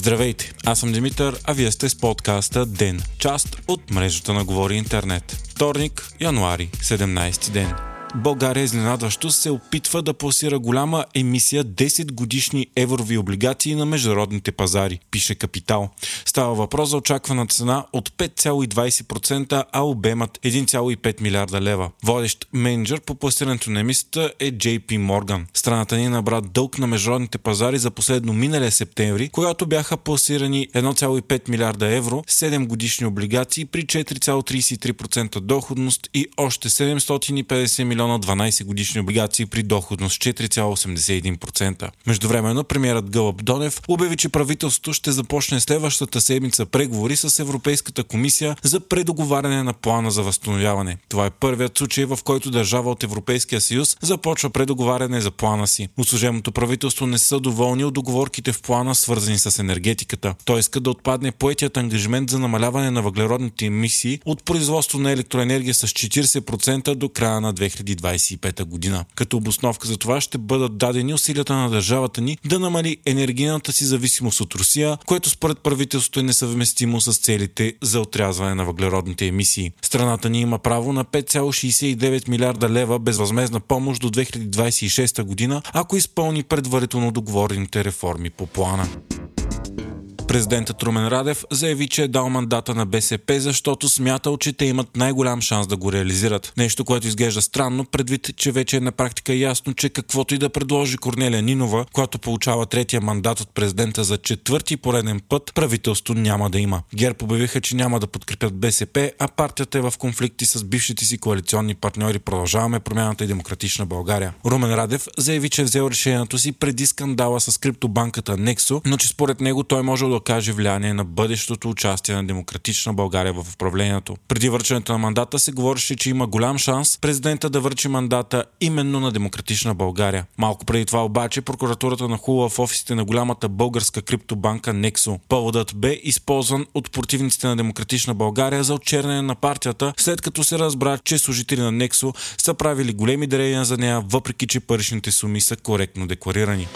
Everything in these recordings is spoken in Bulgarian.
Здравейте, аз съм Димитър, а вие сте с подкаста ДЕН, част от мрежата на Говори Интернет. Вторник, януари, 17 ден. България изненадващо се опитва да пласира голяма емисия 10 годишни еврови облигации на международните пазари, пише Капитал. Става въпрос за очаквана цена от 5,20%, а обемът 1,5 милиарда лева. Водещ менеджер по пласирането на емисията е JP Morgan. Страната ни набра дълг на международните пазари за последно миналия септември, когато бяха пласирани 1,5 милиарда евро, 7 годишни облигации при 4,33% доходност и още 750 милиона милиона 12 годишни облигации при доходност 4,81%. Междувременно премиерът Гълъб Донев обяви, че правителството ще започне следващата седмица преговори с Европейската комисия за предоговаряне на плана за възстановяване. Това е първият случай, в който държава от Европейския съюз започва предоговаряне за плана си. От служебното правителство не са доволни от договорките в плана, свързани с енергетиката. Той иска да отпадне поетият ангажимент за намаляване на въглеродните емисии от производство на електроенергия с 40% до края на 2020 2025 година. Като обосновка за това ще бъдат дадени усилията на държавата ни да намали енергийната си зависимост от Русия, което според правителството е несъвместимо с целите за отрязване на въглеродните емисии. Страната ни има право на 5,69 милиарда лева безвъзмезна помощ до 2026 година, ако изпълни предварително договорените реформи по плана. Президентът Румен Радев заяви, че е дал мандата на БСП, защото смятал, че те имат най-голям шанс да го реализират. Нещо, което изглежда странно, предвид, че вече е на практика ясно, че каквото и да предложи Корнелия Нинова, която получава третия мандат от президента за четвърти пореден път, правителство няма да има. ГЕРБ обявиха, че няма да подкрепят БСП, а партията е в конфликти с бившите си коалиционни партньори Продължаваме промяната и Демократична България. Румен Радев заяви, че е взел решението си преди скандала с криптобанката Nexo, но че според него той може да окаже влияние на бъдещото участие на демократична България в управлението. Преди върчането на мандата се говореше, че има голям шанс президента да върчи мандата именно на демократична България. Малко преди това обаче прокуратурата нахула в офисите на голямата българска криптобанка Nexo. Поводът бе използван от противниците на демократична България за отчерняне на партията, след като се разбра, че служители на Nexo са правили големи дарения за нея, въпреки че паричните суми са коректно декларирани.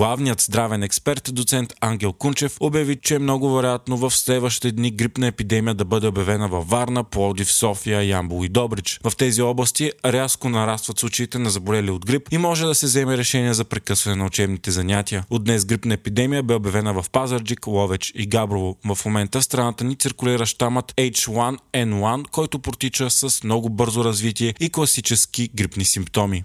Главният здравен експерт, доцент Ангел Кунчев, обяви, че е много вероятно в следващите дни грипна епидемия да бъде обявена във Варна, Плодив, София, Ямбол и Добрич. В тези области рязко нарастват случаите на заболели от грип и може да се вземе решение за прекъсване на учебните занятия. От днес грипна епидемия бе обявена в Пазарджик, Ловеч и Габрово. В момента в страната ни циркулира щамът H1N1, който протича с много бързо развитие и класически грипни симптоми.